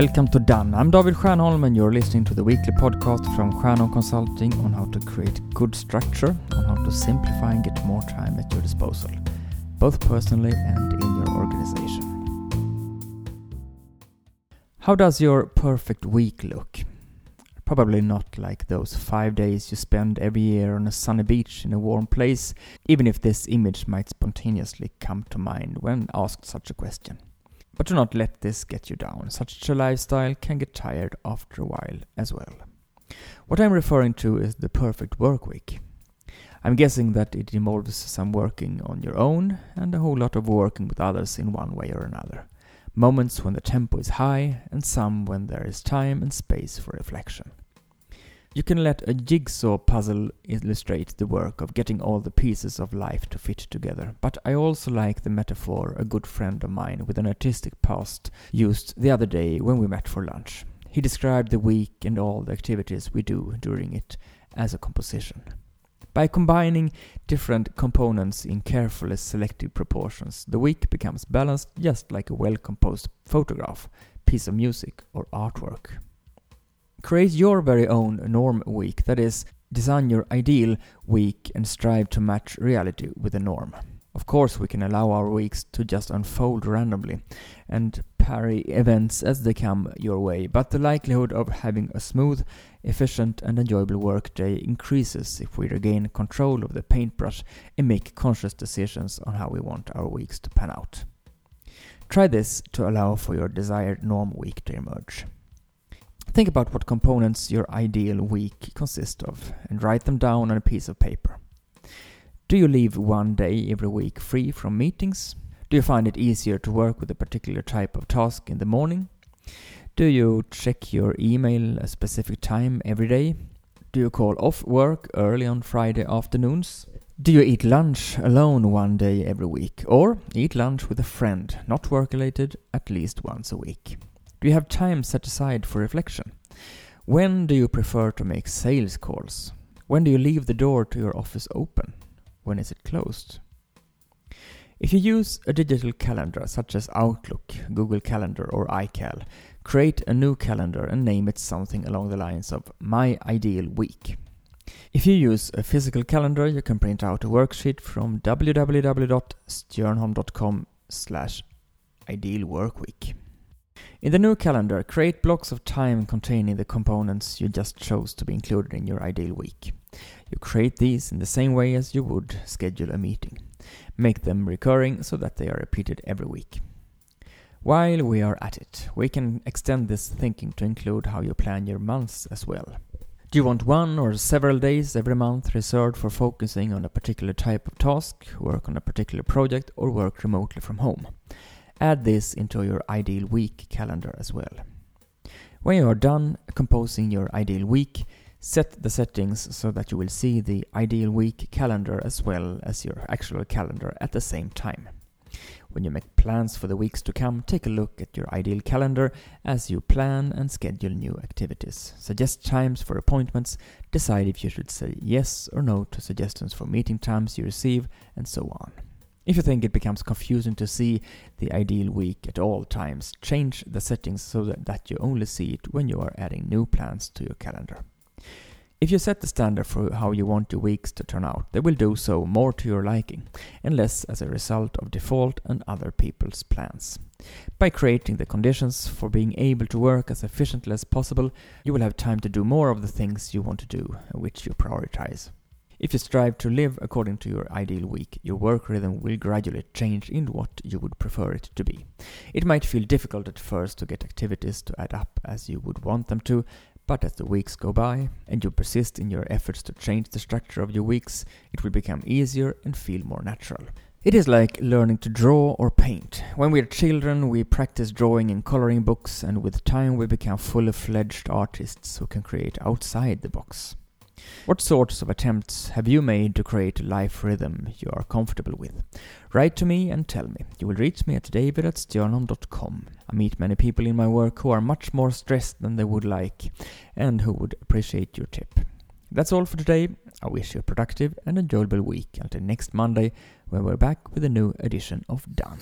Welcome to Done. I'm David Stjernholm and you're listening to the weekly podcast from Stjernholm Consulting on how to create good structure, on how to simplify and get more time at your disposal, both personally and in your organization. How does your perfect week look? Probably not like those five days you spend every year on a sunny beach in a warm place, even if this image might spontaneously come to mind when asked such a question. But do not let this get you down. Such a lifestyle can get tired after a while as well. What I'm referring to is the perfect work week. I'm guessing that it involves some working on your own and a whole lot of working with others in one way or another moments when the tempo is high, and some when there is time and space for reflection. You can let a jigsaw puzzle illustrate the work of getting all the pieces of life to fit together, but I also like the metaphor a good friend of mine with an artistic past used the other day when we met for lunch. He described the week and all the activities we do during it as a composition. By combining different components in carefully selected proportions, the week becomes balanced just like a well composed photograph, piece of music, or artwork. Create your very own norm week, that is, design your ideal week and strive to match reality with the norm. Of course, we can allow our weeks to just unfold randomly and parry events as they come your way, but the likelihood of having a smooth, efficient, and enjoyable workday increases if we regain control of the paintbrush and make conscious decisions on how we want our weeks to pan out. Try this to allow for your desired norm week to emerge. Think about what components your ideal week consists of and write them down on a piece of paper. Do you leave one day every week free from meetings? Do you find it easier to work with a particular type of task in the morning? Do you check your email a specific time every day? Do you call off work early on Friday afternoons? Do you eat lunch alone one day every week? Or eat lunch with a friend, not work related, at least once a week? Do you have time set aside for reflection? When do you prefer to make sales calls? When do you leave the door to your office open? when is it closed? If you use a digital calendar such as Outlook, Google Calendar, or iCal, create a new calendar and name it something along the lines of My Ideal Week. If you use a physical calendar, you can print out a worksheet from www.stjernholm.com slash ideal workweek. In the new calendar, create blocks of time containing the components you just chose to be included in your ideal week. You create these in the same way as you would schedule a meeting. Make them recurring so that they are repeated every week. While we are at it, we can extend this thinking to include how you plan your months as well. Do you want one or several days every month reserved for focusing on a particular type of task, work on a particular project, or work remotely from home? Add this into your ideal week calendar as well. When you are done composing your ideal week, set the settings so that you will see the ideal week calendar as well as your actual calendar at the same time. When you make plans for the weeks to come, take a look at your ideal calendar as you plan and schedule new activities. Suggest times for appointments, decide if you should say yes or no to suggestions for meeting times you receive, and so on. If you think it becomes confusing to see the ideal week at all times, change the settings so that you only see it when you are adding new plans to your calendar. If you set the standard for how you want your weeks to turn out, they will do so more to your liking, and less as a result of default and other people's plans. By creating the conditions for being able to work as efficiently as possible, you will have time to do more of the things you want to do, which you prioritize. If you strive to live according to your ideal week, your work rhythm will gradually change into what you would prefer it to be. It might feel difficult at first to get activities to add up as you would want them to, but as the weeks go by and you persist in your efforts to change the structure of your weeks, it will become easier and feel more natural. It is like learning to draw or paint. When we are children, we practice drawing in coloring books, and with time, we become fully fledged artists who can create outside the box. What sorts of attempts have you made to create a life rhythm you are comfortable with? Write to me and tell me. You will reach me at david at I meet many people in my work who are much more stressed than they would like and who would appreciate your tip. That's all for today. I wish you a productive and enjoyable week until next Monday when we're back with a new edition of Done.